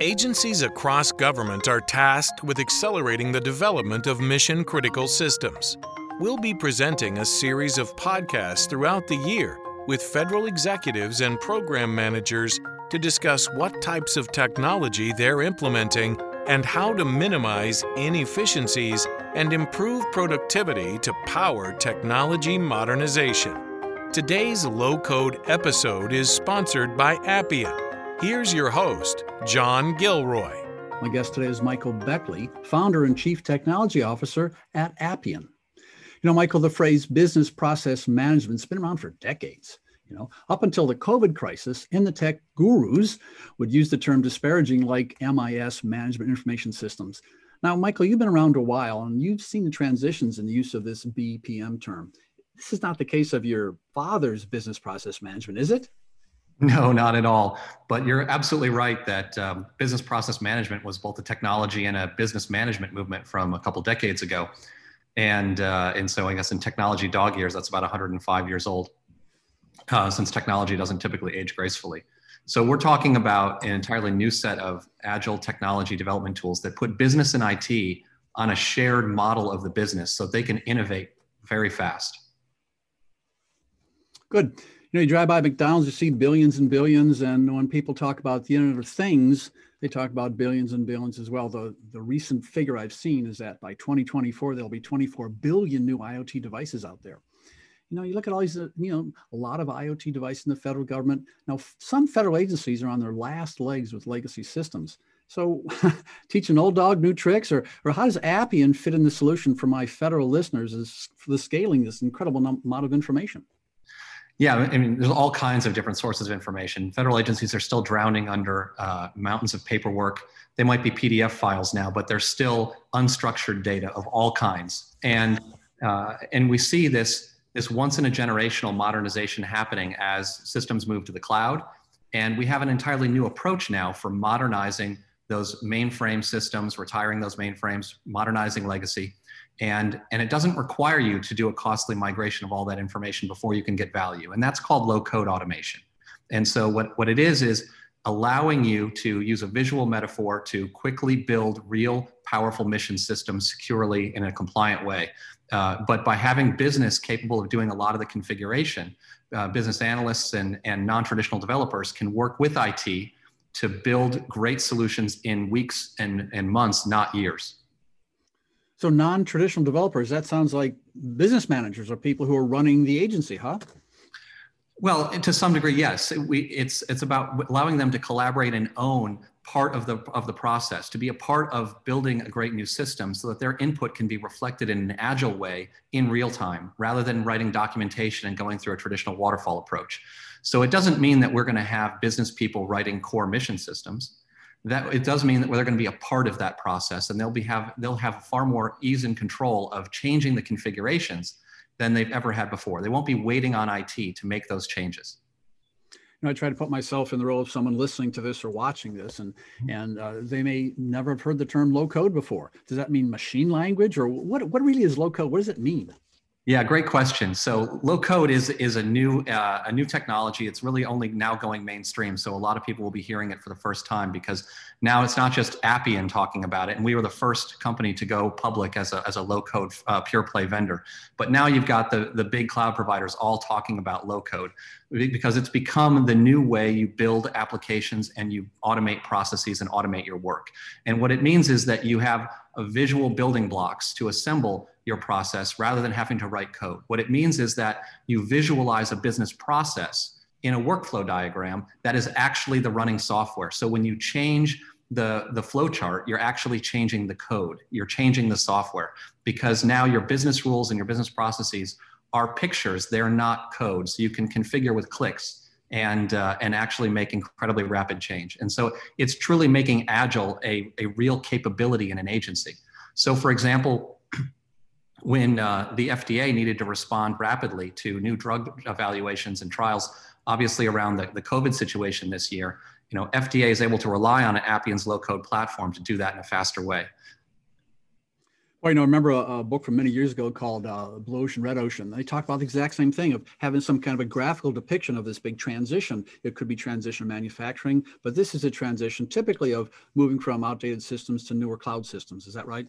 Agencies across government are tasked with accelerating the development of mission critical systems. We'll be presenting a series of podcasts throughout the year with federal executives and program managers to discuss what types of technology they're implementing and how to minimize inefficiencies and improve productivity to power technology modernization. Today's low code episode is sponsored by Appian. Here's your host, John Gilroy. My guest today is Michael Beckley, founder and chief technology officer at Appian. You know, Michael, the phrase business process management's been around for decades. You know, up until the COVID crisis, in the tech gurus would use the term disparaging like MIS, management information systems. Now, Michael, you've been around a while and you've seen the transitions in the use of this BPM term. This is not the case of your father's business process management, is it? No, not at all. But you're absolutely right that um, business process management was both a technology and a business management movement from a couple decades ago. And, uh, and so I guess in technology dog years, that's about 105 years old, uh, since technology doesn't typically age gracefully. So we're talking about an entirely new set of agile technology development tools that put business and IT on a shared model of the business so they can innovate very fast. Good you know, you drive by McDonald's, you see billions and billions, and when people talk about the Internet of Things, they talk about billions and billions as well. The the recent figure I've seen is that by 2024 there'll be 24 billion new IoT devices out there. You know, you look at all these, uh, you know, a lot of IoT devices in the federal government. Now, some federal agencies are on their last legs with legacy systems. So, teach an old dog new tricks, or or how does Appian fit in the solution for my federal listeners is the scaling this incredible amount of information? Yeah, I mean, there's all kinds of different sources of information. Federal agencies are still drowning under uh, mountains of paperwork. They might be PDF files now, but they're still unstructured data of all kinds. And uh, and we see this this once in a generational modernization happening as systems move to the cloud. And we have an entirely new approach now for modernizing those mainframe systems, retiring those mainframes, modernizing legacy. And and it doesn't require you to do a costly migration of all that information before you can get value. And that's called low code automation. And so what what it is is allowing you to use a visual metaphor to quickly build real powerful mission systems securely in a compliant way. Uh, but by having business capable of doing a lot of the configuration uh, business analysts and, and non-traditional developers can work with it to build great solutions in weeks and, and months not years so non-traditional developers, that sounds like business managers or people who are running the agency, huh? Well, to some degree, yes. We, it's it's about allowing them to collaborate and own part of the of the process, to be a part of building a great new system, so that their input can be reflected in an agile way in real time, rather than writing documentation and going through a traditional waterfall approach. So it doesn't mean that we're going to have business people writing core mission systems that it does mean that they're going to be a part of that process and they'll be have they'll have far more ease and control of changing the configurations than they've ever had before they won't be waiting on it to make those changes you know, I try to put myself in the role of someone listening to this or watching this, and mm-hmm. and uh, they may never have heard the term low code before. Does that mean machine language, or what? What really is low code? What does it mean? Yeah, great question. So low code is is a new uh, a new technology. It's really only now going mainstream. So a lot of people will be hearing it for the first time because now it's not just Appian talking about it, and we were the first company to go public as a as a low code uh, pure play vendor. But now you've got the the big cloud providers all talking about low code because it's become the new way you build applications and you automate processes and automate your work. And what it means is that you have visual building blocks to assemble your process rather than having to write code. What it means is that you visualize a business process in a workflow diagram that is actually the running software. So when you change the, the flow chart, you're actually changing the code, you're changing the software because now your business rules and your business processes are pictures, they're not code. So you can configure with clicks and, uh, and actually make incredibly rapid change. And so it's truly making Agile a, a real capability in an agency. So, for example, when uh, the FDA needed to respond rapidly to new drug evaluations and trials, obviously around the, the COVID situation this year, you know, FDA is able to rely on Appian's low-code platform to do that in a faster way. Well, you know, I remember a, a book from many years ago called uh, Blue Ocean, Red Ocean. They talk about the exact same thing of having some kind of a graphical depiction of this big transition. It could be transition manufacturing, but this is a transition typically of moving from outdated systems to newer cloud systems. Is that right?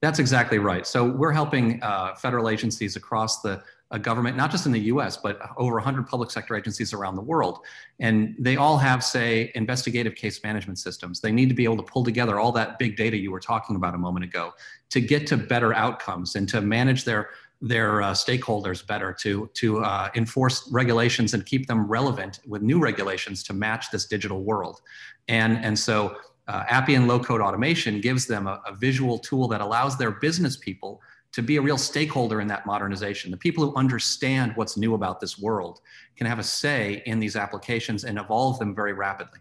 That's exactly right. So we're helping uh, federal agencies across the uh, government, not just in the US, but over 100 public sector agencies around the world. And they all have, say, investigative case management systems. They need to be able to pull together all that big data you were talking about a moment ago to get to better outcomes and to manage their their uh, stakeholders better to to uh, enforce regulations and keep them relevant with new regulations to match this digital world and and so uh, Appian low code automation gives them a, a visual tool that allows their business people to be a real stakeholder in that modernization. The people who understand what's new about this world can have a say in these applications and evolve them very rapidly.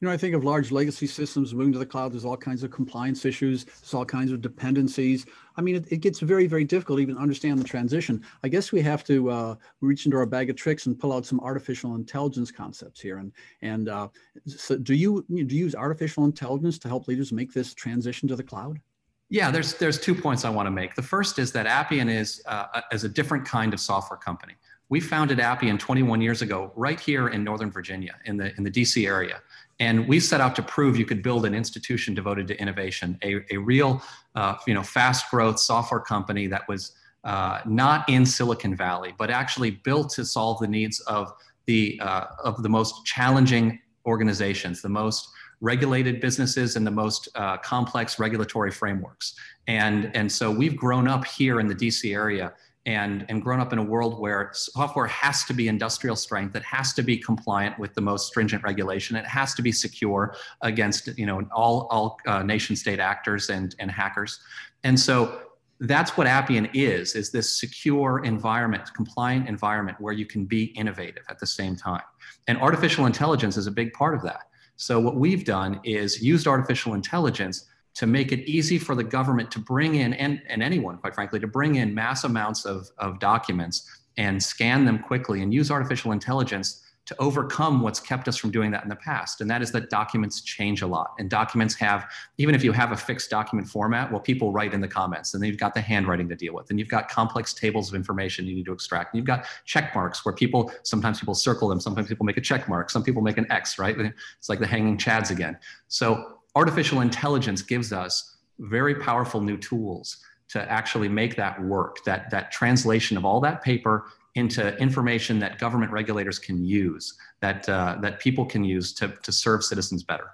You know, I think of large legacy systems moving to the cloud. There's all kinds of compliance issues. There's all kinds of dependencies. I mean, it, it gets very, very difficult to even understand the transition. I guess we have to uh, reach into our bag of tricks and pull out some artificial intelligence concepts here. And and uh, so, do you do you use artificial intelligence to help leaders make this transition to the cloud? Yeah, there's there's two points I want to make. The first is that Appian is uh, is a different kind of software company. We founded Appian 21 years ago, right here in Northern Virginia, in the in the DC area. And we set out to prove you could build an institution devoted to innovation, a, a real, uh, you know, fast growth software company that was uh, not in Silicon Valley, but actually built to solve the needs of the uh, of the most challenging organizations, the most regulated businesses, and the most uh, complex regulatory frameworks. And and so we've grown up here in the DC area and, and grown up in a world where software has to be industrial strength, it has to be compliant with the most stringent regulation, it has to be secure against you know all, all uh, nation state actors and, and hackers. And so that's what Appian is, is this secure environment, compliant environment where you can be innovative at the same time. And artificial intelligence is a big part of that. So what we've done is used artificial intelligence to make it easy for the government to bring in, and, and anyone, quite frankly, to bring in mass amounts of, of documents and scan them quickly and use artificial intelligence to overcome what's kept us from doing that in the past. And that is that documents change a lot. And documents have, even if you have a fixed document format, well, people write in the comments, and then you've got the handwriting to deal with, and you've got complex tables of information you need to extract. And you've got check marks where people, sometimes people circle them, sometimes people make a check mark, some people make an X, right? It's like the hanging chads again. So artificial intelligence gives us very powerful new tools to actually make that work, that, that translation of all that paper into information that government regulators can use, that, uh, that people can use to, to serve citizens better.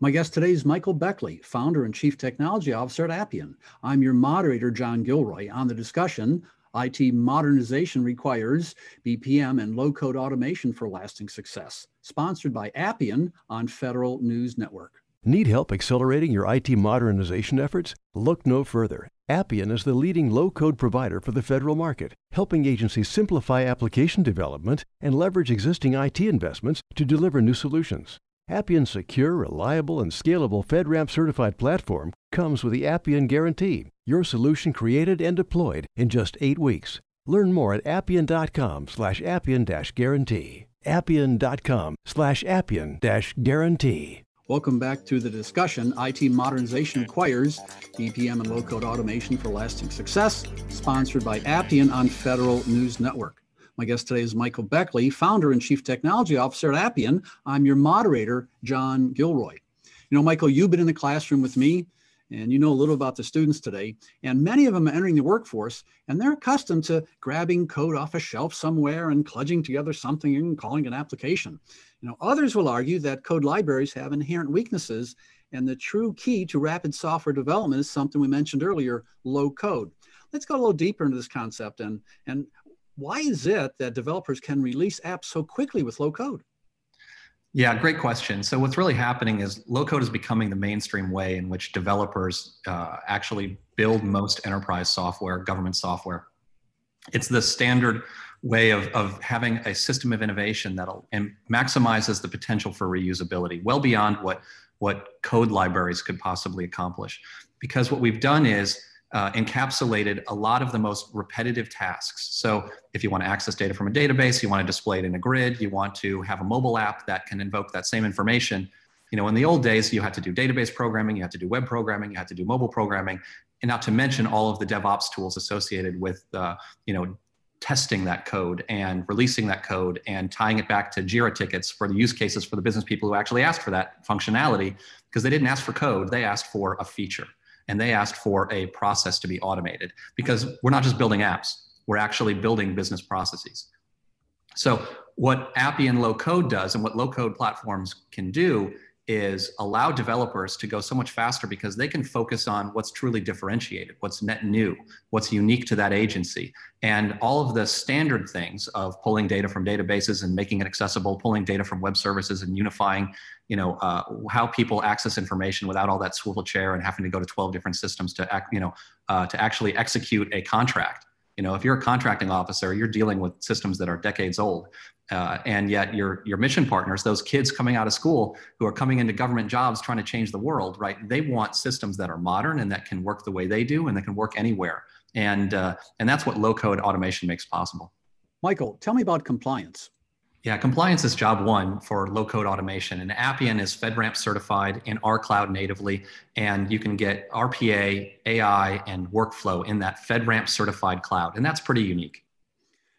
My guest today is Michael Beckley, founder and chief technology officer at Appian. I'm your moderator, John Gilroy, on the discussion IT modernization requires BPM and low code automation for lasting success, sponsored by Appian on Federal News Network. Need help accelerating your IT modernization efforts? Look no further. Appian is the leading low code provider for the federal market, helping agencies simplify application development and leverage existing IT investments to deliver new solutions. Appian's secure, reliable, and scalable FedRAMP certified platform comes with the Appian Guarantee, your solution created and deployed in just eight weeks. Learn more at appian.com slash appian guarantee. appian.com slash appian guarantee. Welcome back to the discussion. IT modernization requires BPM and low code automation for lasting success, sponsored by Appian on Federal News Network. My guest today is Michael Beckley, founder and chief technology officer at Appian. I'm your moderator, John Gilroy. You know, Michael, you've been in the classroom with me and you know a little about the students today. And many of them are entering the workforce and they're accustomed to grabbing code off a shelf somewhere and cludging together something and calling an application. You know, others will argue that code libraries have inherent weaknesses and the true key to rapid software development is something we mentioned earlier, low code. Let's go a little deeper into this concept and, and why is it that developers can release apps so quickly with low code? Yeah, great question. So what's really happening is low code is becoming the mainstream way in which developers uh, actually build most enterprise software, government software. It's the standard way of, of having a system of innovation that'll and maximizes the potential for reusability, well beyond what, what code libraries could possibly accomplish. Because what we've done is uh, encapsulated a lot of the most repetitive tasks. So if you want to access data from a database, you want to display it in a grid, you want to have a mobile app that can invoke that same information. You know, in the old days, you had to do database programming, you had to do web programming, you had to do mobile programming, and not to mention all of the DevOps tools associated with, uh, you know, testing that code and releasing that code and tying it back to Jira tickets for the use cases for the business people who actually asked for that functionality because they didn't ask for code, they asked for a feature and they asked for a process to be automated because we're not just building apps, we're actually building business processes. So what Appian low code does and what low code platforms can do is allow developers to go so much faster because they can focus on what's truly differentiated, what's net new, what's unique to that agency. And all of the standard things of pulling data from databases and making it accessible, pulling data from web services and unifying, you know, uh, how people access information without all that swivel chair and having to go to 12 different systems to, act, you know, uh, to actually execute a contract. You know, if you're a contracting officer, you're dealing with systems that are decades old. Uh, and yet your your mission partners those kids coming out of school who are coming into government jobs trying to change the world right they want systems that are modern and that can work the way they do and that can work anywhere and uh, and that's what low code automation makes possible michael tell me about compliance yeah, compliance is job one for low code automation. And Appian is FedRAMP certified in our cloud natively. And you can get RPA, AI, and workflow in that FedRAMP certified cloud. And that's pretty unique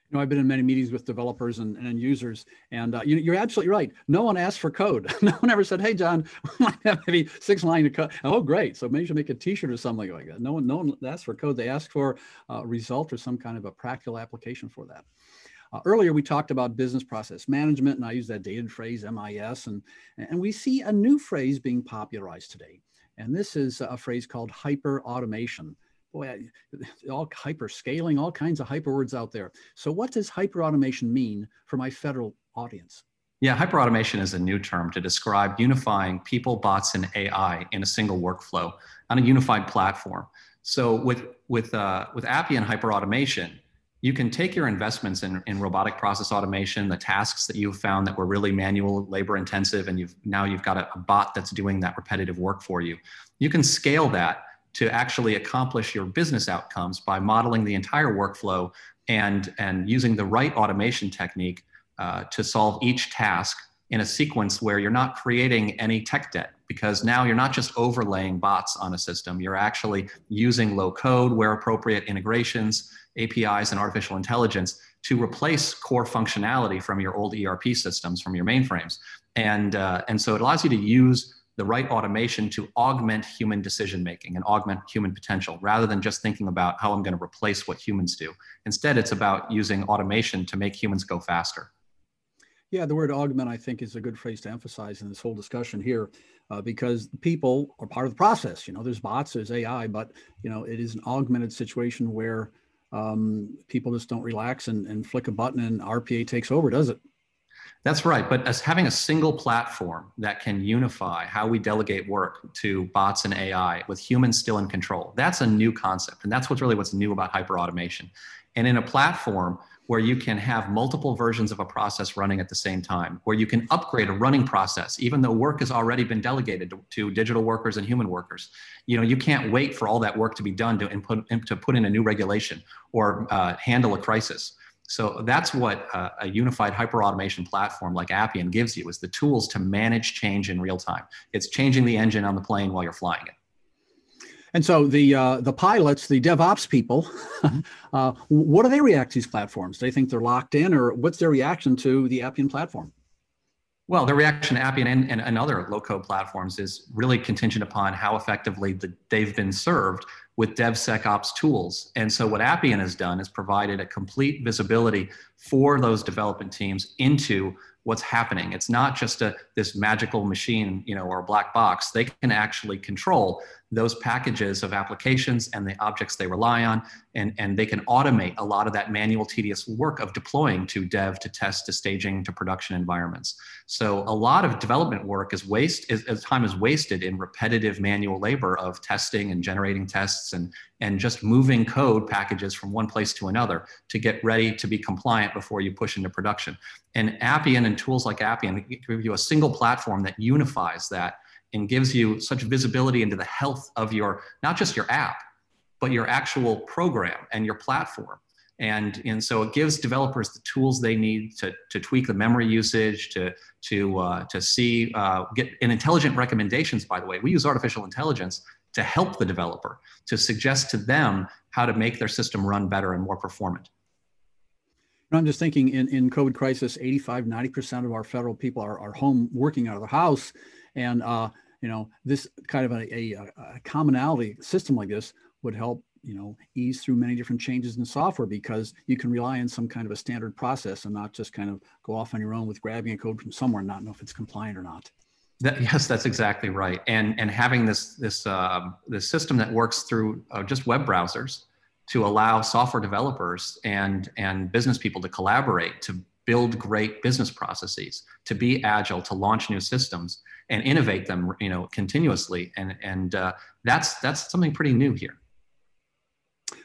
You know, I've been in many meetings with developers and, and users, and uh, you, are absolutely right. No one asked for code. no one ever said, "Hey, John, maybe six lines of code." Oh, great! So maybe you should make a T-shirt or something like that. No one, no one asked for code. They asked for a result or some kind of a practical application for that. Uh, earlier, we talked about business process management, and I use that dated phrase MIS, and and we see a new phrase being popularized today, and this is a phrase called hyper automation boy, all hyper scaling, all kinds of hyper words out there. So what does hyper automation mean for my federal audience? Yeah, hyperautomation is a new term to describe unifying people, bots, and AI in a single workflow on a unified platform. So with with uh, with Appian hyperautomation, you can take your investments in, in robotic process automation, the tasks that you've found that were really manual, labor intensive, and you've now you've got a, a bot that's doing that repetitive work for you. You can scale that to actually accomplish your business outcomes by modeling the entire workflow and, and using the right automation technique uh, to solve each task in a sequence where you're not creating any tech debt because now you're not just overlaying bots on a system, you're actually using low code where appropriate integrations, APIs, and artificial intelligence to replace core functionality from your old ERP systems, from your mainframes. And, uh, and so it allows you to use the right automation to augment human decision making and augment human potential rather than just thinking about how I'm going to replace what humans do. Instead, it's about using automation to make humans go faster. Yeah, the word augment, I think, is a good phrase to emphasize in this whole discussion here, uh, because people are part of the process. You know, there's bots, there's AI, but you know, it is an augmented situation where um, people just don't relax and, and flick a button and RPA takes over, does it? That's right. But as having a single platform that can unify how we delegate work to bots and AI with humans still in control, that's a new concept. And that's what's really what's new about hyperautomation. And in a platform where you can have multiple versions of a process running at the same time, where you can upgrade a running process, even though work has already been delegated to, to digital workers and human workers. You know, you can't wait for all that work to be done to input to put in a new regulation or uh, handle a crisis. So that's what uh, a unified hyperautomation platform like Appian gives you is the tools to manage change in real time. It's changing the engine on the plane while you're flying it. And so the uh, the pilots, the DevOps people, uh, what do they react to these platforms? Do they think they're locked in, or what's their reaction to the Appian platform? Well, the reaction to Appian and, and, and other low-code platforms is really contingent upon how effectively the, they've been served with DevSecOps tools. And so what Appian has done is provided a complete visibility for those development teams into what's happening. It's not just a this magical machine, you know, or a black box. They can actually control those packages of applications and the objects they rely on, and, and they can automate a lot of that manual, tedious work of deploying to dev, to test, to staging, to production environments. So a lot of development work is waste, is, is time is wasted in repetitive manual labor of testing and generating tests and, and just moving code packages from one place to another to get ready to be compliant before you push into production. And Appian and tools like Appian give you a single platform that unifies that and gives you such visibility into the health of your, not just your app, but your actual program and your platform. And, and so it gives developers the tools they need to, to tweak the memory usage, to, to, uh, to see, uh, get an intelligent recommendations, by the way. We use artificial intelligence to help the developer, to suggest to them how to make their system run better and more performant. I'm just thinking in, in COVID crisis, 85, 90% of our federal people are, are home working out of the house. And, uh, you know, this kind of a, a, a commonality system like this would help you know ease through many different changes in the software because you can rely on some kind of a standard process and not just kind of go off on your own with grabbing a code from somewhere and not know if it's compliant or not. That, yes that's exactly right. And and having this this uh, this system that works through uh, just web browsers to allow software developers and and business people to collaborate to build great business processes to be agile to launch new systems and innovate them you know continuously. And and uh, that's that's something pretty new here.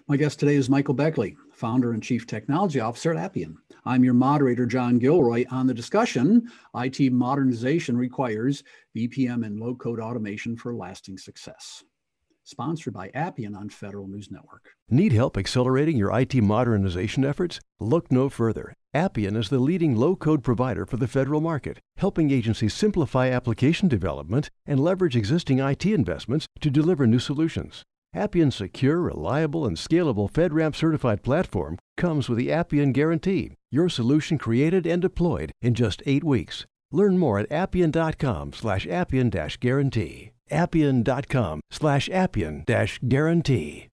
My guest today is michael beckley founder and chief technology officer at appian. I'm your moderator john gilroy. On the discussion it modernization requires bpm and low code automation for lasting success sponsored by Appian on Federal News Network. Need help accelerating your IT modernization efforts? Look no further. Appian is the leading low code provider for the federal market, helping agencies simplify application development and leverage existing IT investments to deliver new solutions. Appian's secure, reliable, and scalable FedRAMP certified platform comes with the Appian Guarantee, your solution created and deployed in just eight weeks. Learn more at appian.com slash appian guarantee appian.com slash appian dash guarantee.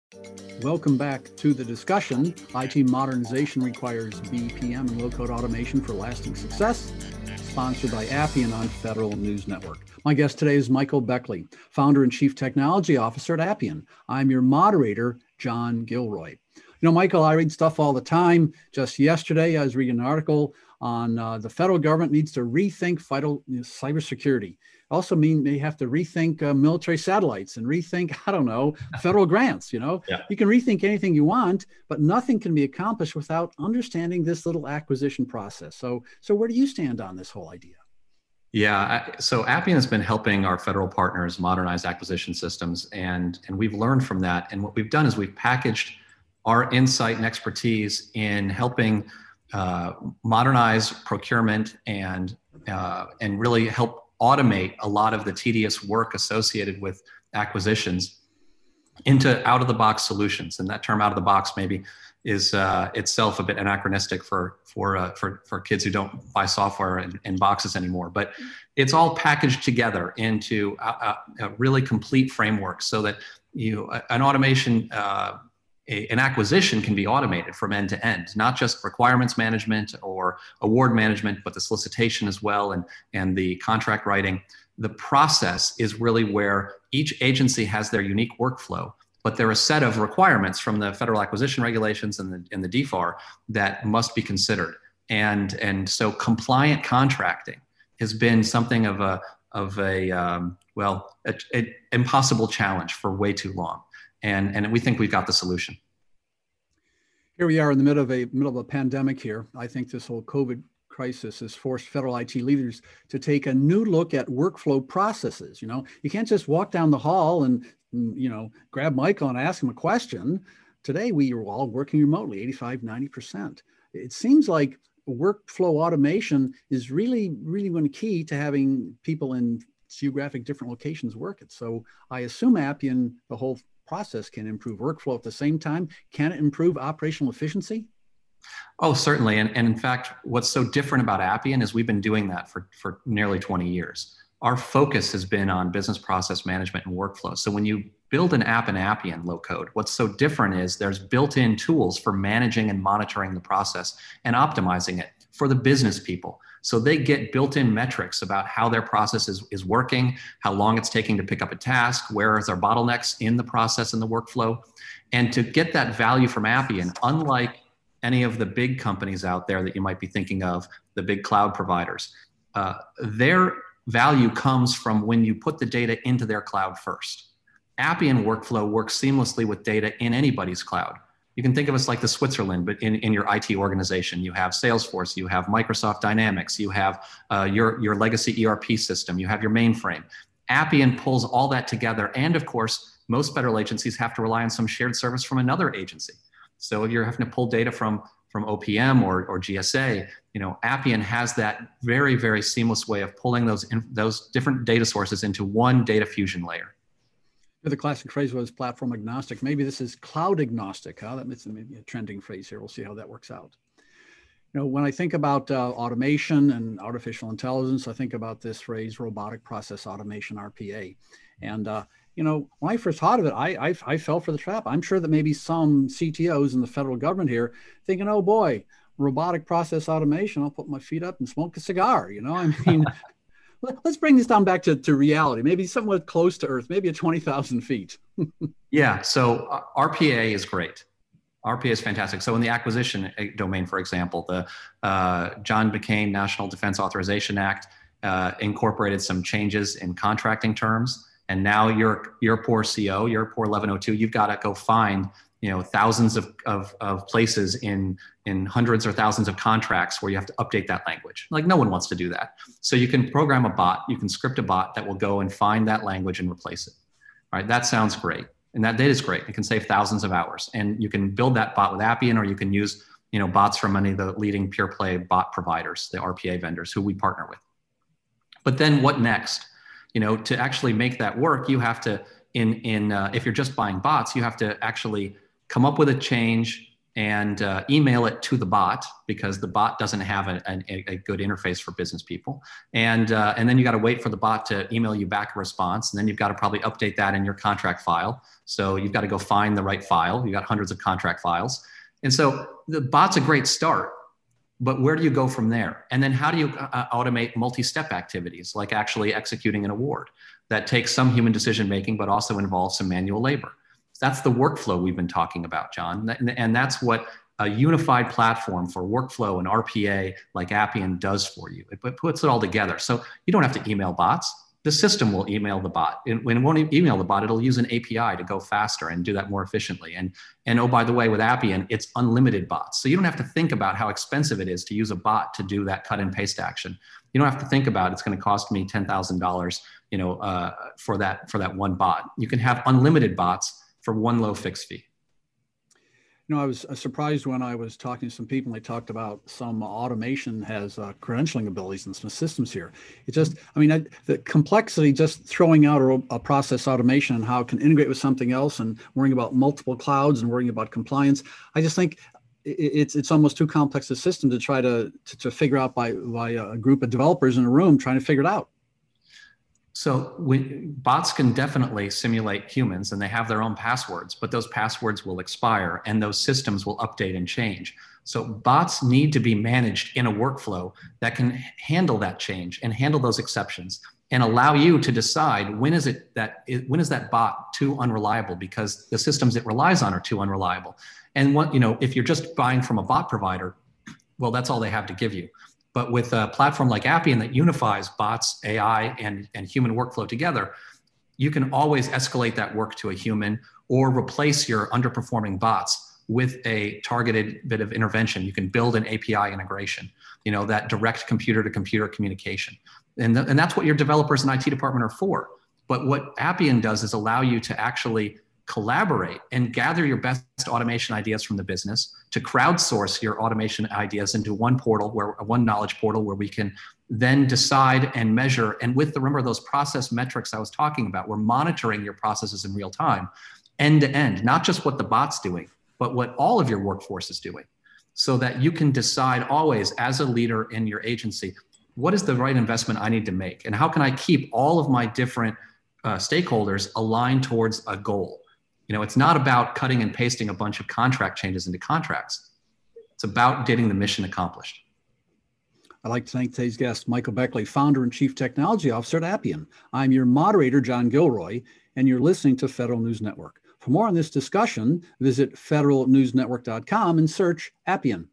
Welcome back to the discussion. IT modernization requires BPM and low-code automation for lasting success. Sponsored by Appian on Federal News Network. My guest today is Michael Beckley, founder and chief technology officer at Appian. I'm your moderator, John Gilroy. You know, Michael, I read stuff all the time. Just yesterday, I was reading an article on uh, the federal government needs to rethink vital you know, cybersecurity also mean they have to rethink uh, military satellites and rethink i don't know federal grants you know yeah. you can rethink anything you want but nothing can be accomplished without understanding this little acquisition process so so where do you stand on this whole idea yeah, so Appian has been helping our federal partners modernize acquisition systems, and and we've learned from that. And what we've done is we've packaged our insight and expertise in helping uh, modernize procurement and uh, and really help automate a lot of the tedious work associated with acquisitions into out of the box solutions. And that term out of the box maybe is uh, itself a bit anachronistic for for uh, for for kids who don't buy software in, in, boxes anymore. But it's all packaged together into a, a really complete framework so that you an automation uh, a, an acquisition can be automated from end to end, not just requirements management or award management, but the solicitation as well and, and the contract writing. The process is really where each agency has their unique workflow, but there are a set of requirements from the federal acquisition regulations and the, and the DFAR that must be considered. And, and so compliant contracting has been something of a, of a um, well, an impossible challenge for way too long and and we think we've got the solution. Here we are in the middle of a middle of a pandemic. Here, I think this whole COVID crisis has forced federal IT leaders to take a new look at workflow processes. You know, you can't just walk down the hall and you know grab Michael and ask him a question. Today, we are all working remotely, 85, 90 percent. It seems like workflow automation is really, really one key to having people in geographic different locations work it. So I assume Appian, the whole process can improve workflow at the same time? Can it improve operational efficiency? Oh, certainly. And, and in fact, what's so different about Appian is we've been doing that for, for nearly 20 years. Our focus has been on business process management and workflow. So when you build an app in Appian low code, what's so different is there's built in tools for managing and monitoring the process and optimizing it for the business people. So they get built in metrics about how their process is, is working, how long it's taking to pick up a task, where is our bottlenecks in the process and the workflow. And to get that value from Appian, unlike any of the big companies out there that you might be thinking of, the big cloud providers, uh, their value comes from when you put the data into their cloud first. Appian workflow works seamlessly with data in anybody's cloud you can think of us like the Switzerland, but in, in your IT organization, you have Salesforce, you have Microsoft Dynamics, you have uh, your, your legacy ERP system, you have your mainframe. Appian pulls all that together. And of course, most federal agencies have to rely on some shared service from another agency. So if you're having to pull data from, from OPM or, or GSA, you know, Appian has that very, very seamless way of pulling those, in, those different data sources into one data fusion layer. The classic phrase was platform agnostic. Maybe this is cloud agnostic. Huh? That's maybe a trending phrase here. We'll see how that works out. You know, when I think about uh, automation and artificial intelligence, I think about this phrase robotic process automation, RPA. And, uh, you know, when I first thought of it, I, I, I fell for the trap. I'm sure that maybe some CTOs in the federal government here thinking, oh boy, robotic process automation, I'll put my feet up and smoke a cigar. You know, I mean, let's bring this down back to, to reality, maybe somewhat close to Earth, maybe at 20,000 feet. yeah, so uh, RPA is great. RPA is fantastic. So in the acquisition uh, domain, for example, the uh, John McCain National Defense Authorization Act uh, incorporated some changes in contracting terms. And now you're, poor CO, you're poor 1102, you've got to go find you know thousands of, of, of places in in hundreds or thousands of contracts where you have to update that language. Like no one wants to do that. So you can program a bot you can script a bot that will go and find that language and replace it. All right that sounds great. And that data is great. It can save thousands of hours. And you can build that bot with appian or you can use you know bots from any of the leading pure play bot providers the rpa vendors who we partner with. But then what next? You know to actually make that work you have to in in uh, if you're just buying bots you have to actually come up with a change and uh, email it to the bot because the bot doesn't have a, a, a good interface for business people. And, uh, and then you got to wait for the bot to email you back a response. And then you've got to probably update that in your contract file. So you've got to go find the right file. You've got hundreds of contract files. And so the bot's a great start, but where do you go from there? And then how do you uh, uh automate multi-step activities like actually executing an award that takes some human decision making, but also involves some manual labor? That's the workflow we've been talking about, John. And that's what a unified platform for workflow and RPA like Appian does for you. It puts it all together. So you don't have to email bots. The system will email the bot. When it won't email the bot, it'll use an API to go faster and do that more efficiently. And, and oh, by the way, with Appian, it's unlimited bots. So you don't have to think about how expensive it is to use a bot to do that cut and paste action. You don't have to think about it's going to cost me $10,000 you know, uh, for, that, for that one bot. You can have unlimited bots for one low fixed fee. You know, I was uh, surprised when I was talking to some people and they talked about some automation has uh, credentialing abilities and some systems here. It just, I mean, I, the complexity just throwing out a, a, process automation and how it can integrate with something else and worrying about multiple clouds and worrying about compliance. I just think it's it's almost too complex a system to try to, to, to figure out by by a group of developers in a room trying to figure it out. So we, bots can definitely simulate humans and they have their own passwords, but those passwords will expire and those systems will update and change. So bots need to be managed in a workflow that can handle that change and handle those exceptions and allow you to decide when is it that when is that bot too unreliable because the systems it relies on are too unreliable. And what you know, if you're just buying from a bot provider, well, that's all they have to give you. But with a platform like Appian that unifies bots, AI, and, and human workflow together, you can always escalate that work to a human or replace your underperforming bots with a targeted bit of intervention. You can build an API integration, you know, that direct computer to computer communication. And, th- and that's what your developers and IT department are for. But what Appian does is allow you to actually collaborate and gather your best automation ideas from the business to crowdsource your automation ideas into one portal where one knowledge portal where we can then decide and measure. And with the remember those process metrics i was talking about we're monitoring your processes in real time end to end not just what the bot's doing but what all of your workforce is doing so that you can decide always as a leader in your agency what is the right investment i need to make? And how can i keep all of my different uh, stakeholders aligned towards a goal you know, it's not about cutting and pasting a bunch of contract changes into contracts. It's about getting the mission accomplished. I'd like to thank today's guest, Michael Beckley, founder and chief technology officer at Appian. I'm your moderator, John Gilroy, and you're listening to Federal News Network. For more on this discussion, visit federalnewsnetwork.com and search Appian.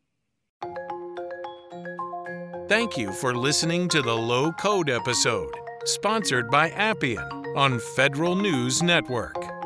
Thank you for listening to the Low Code episode, sponsored by Appian on Federal News Network.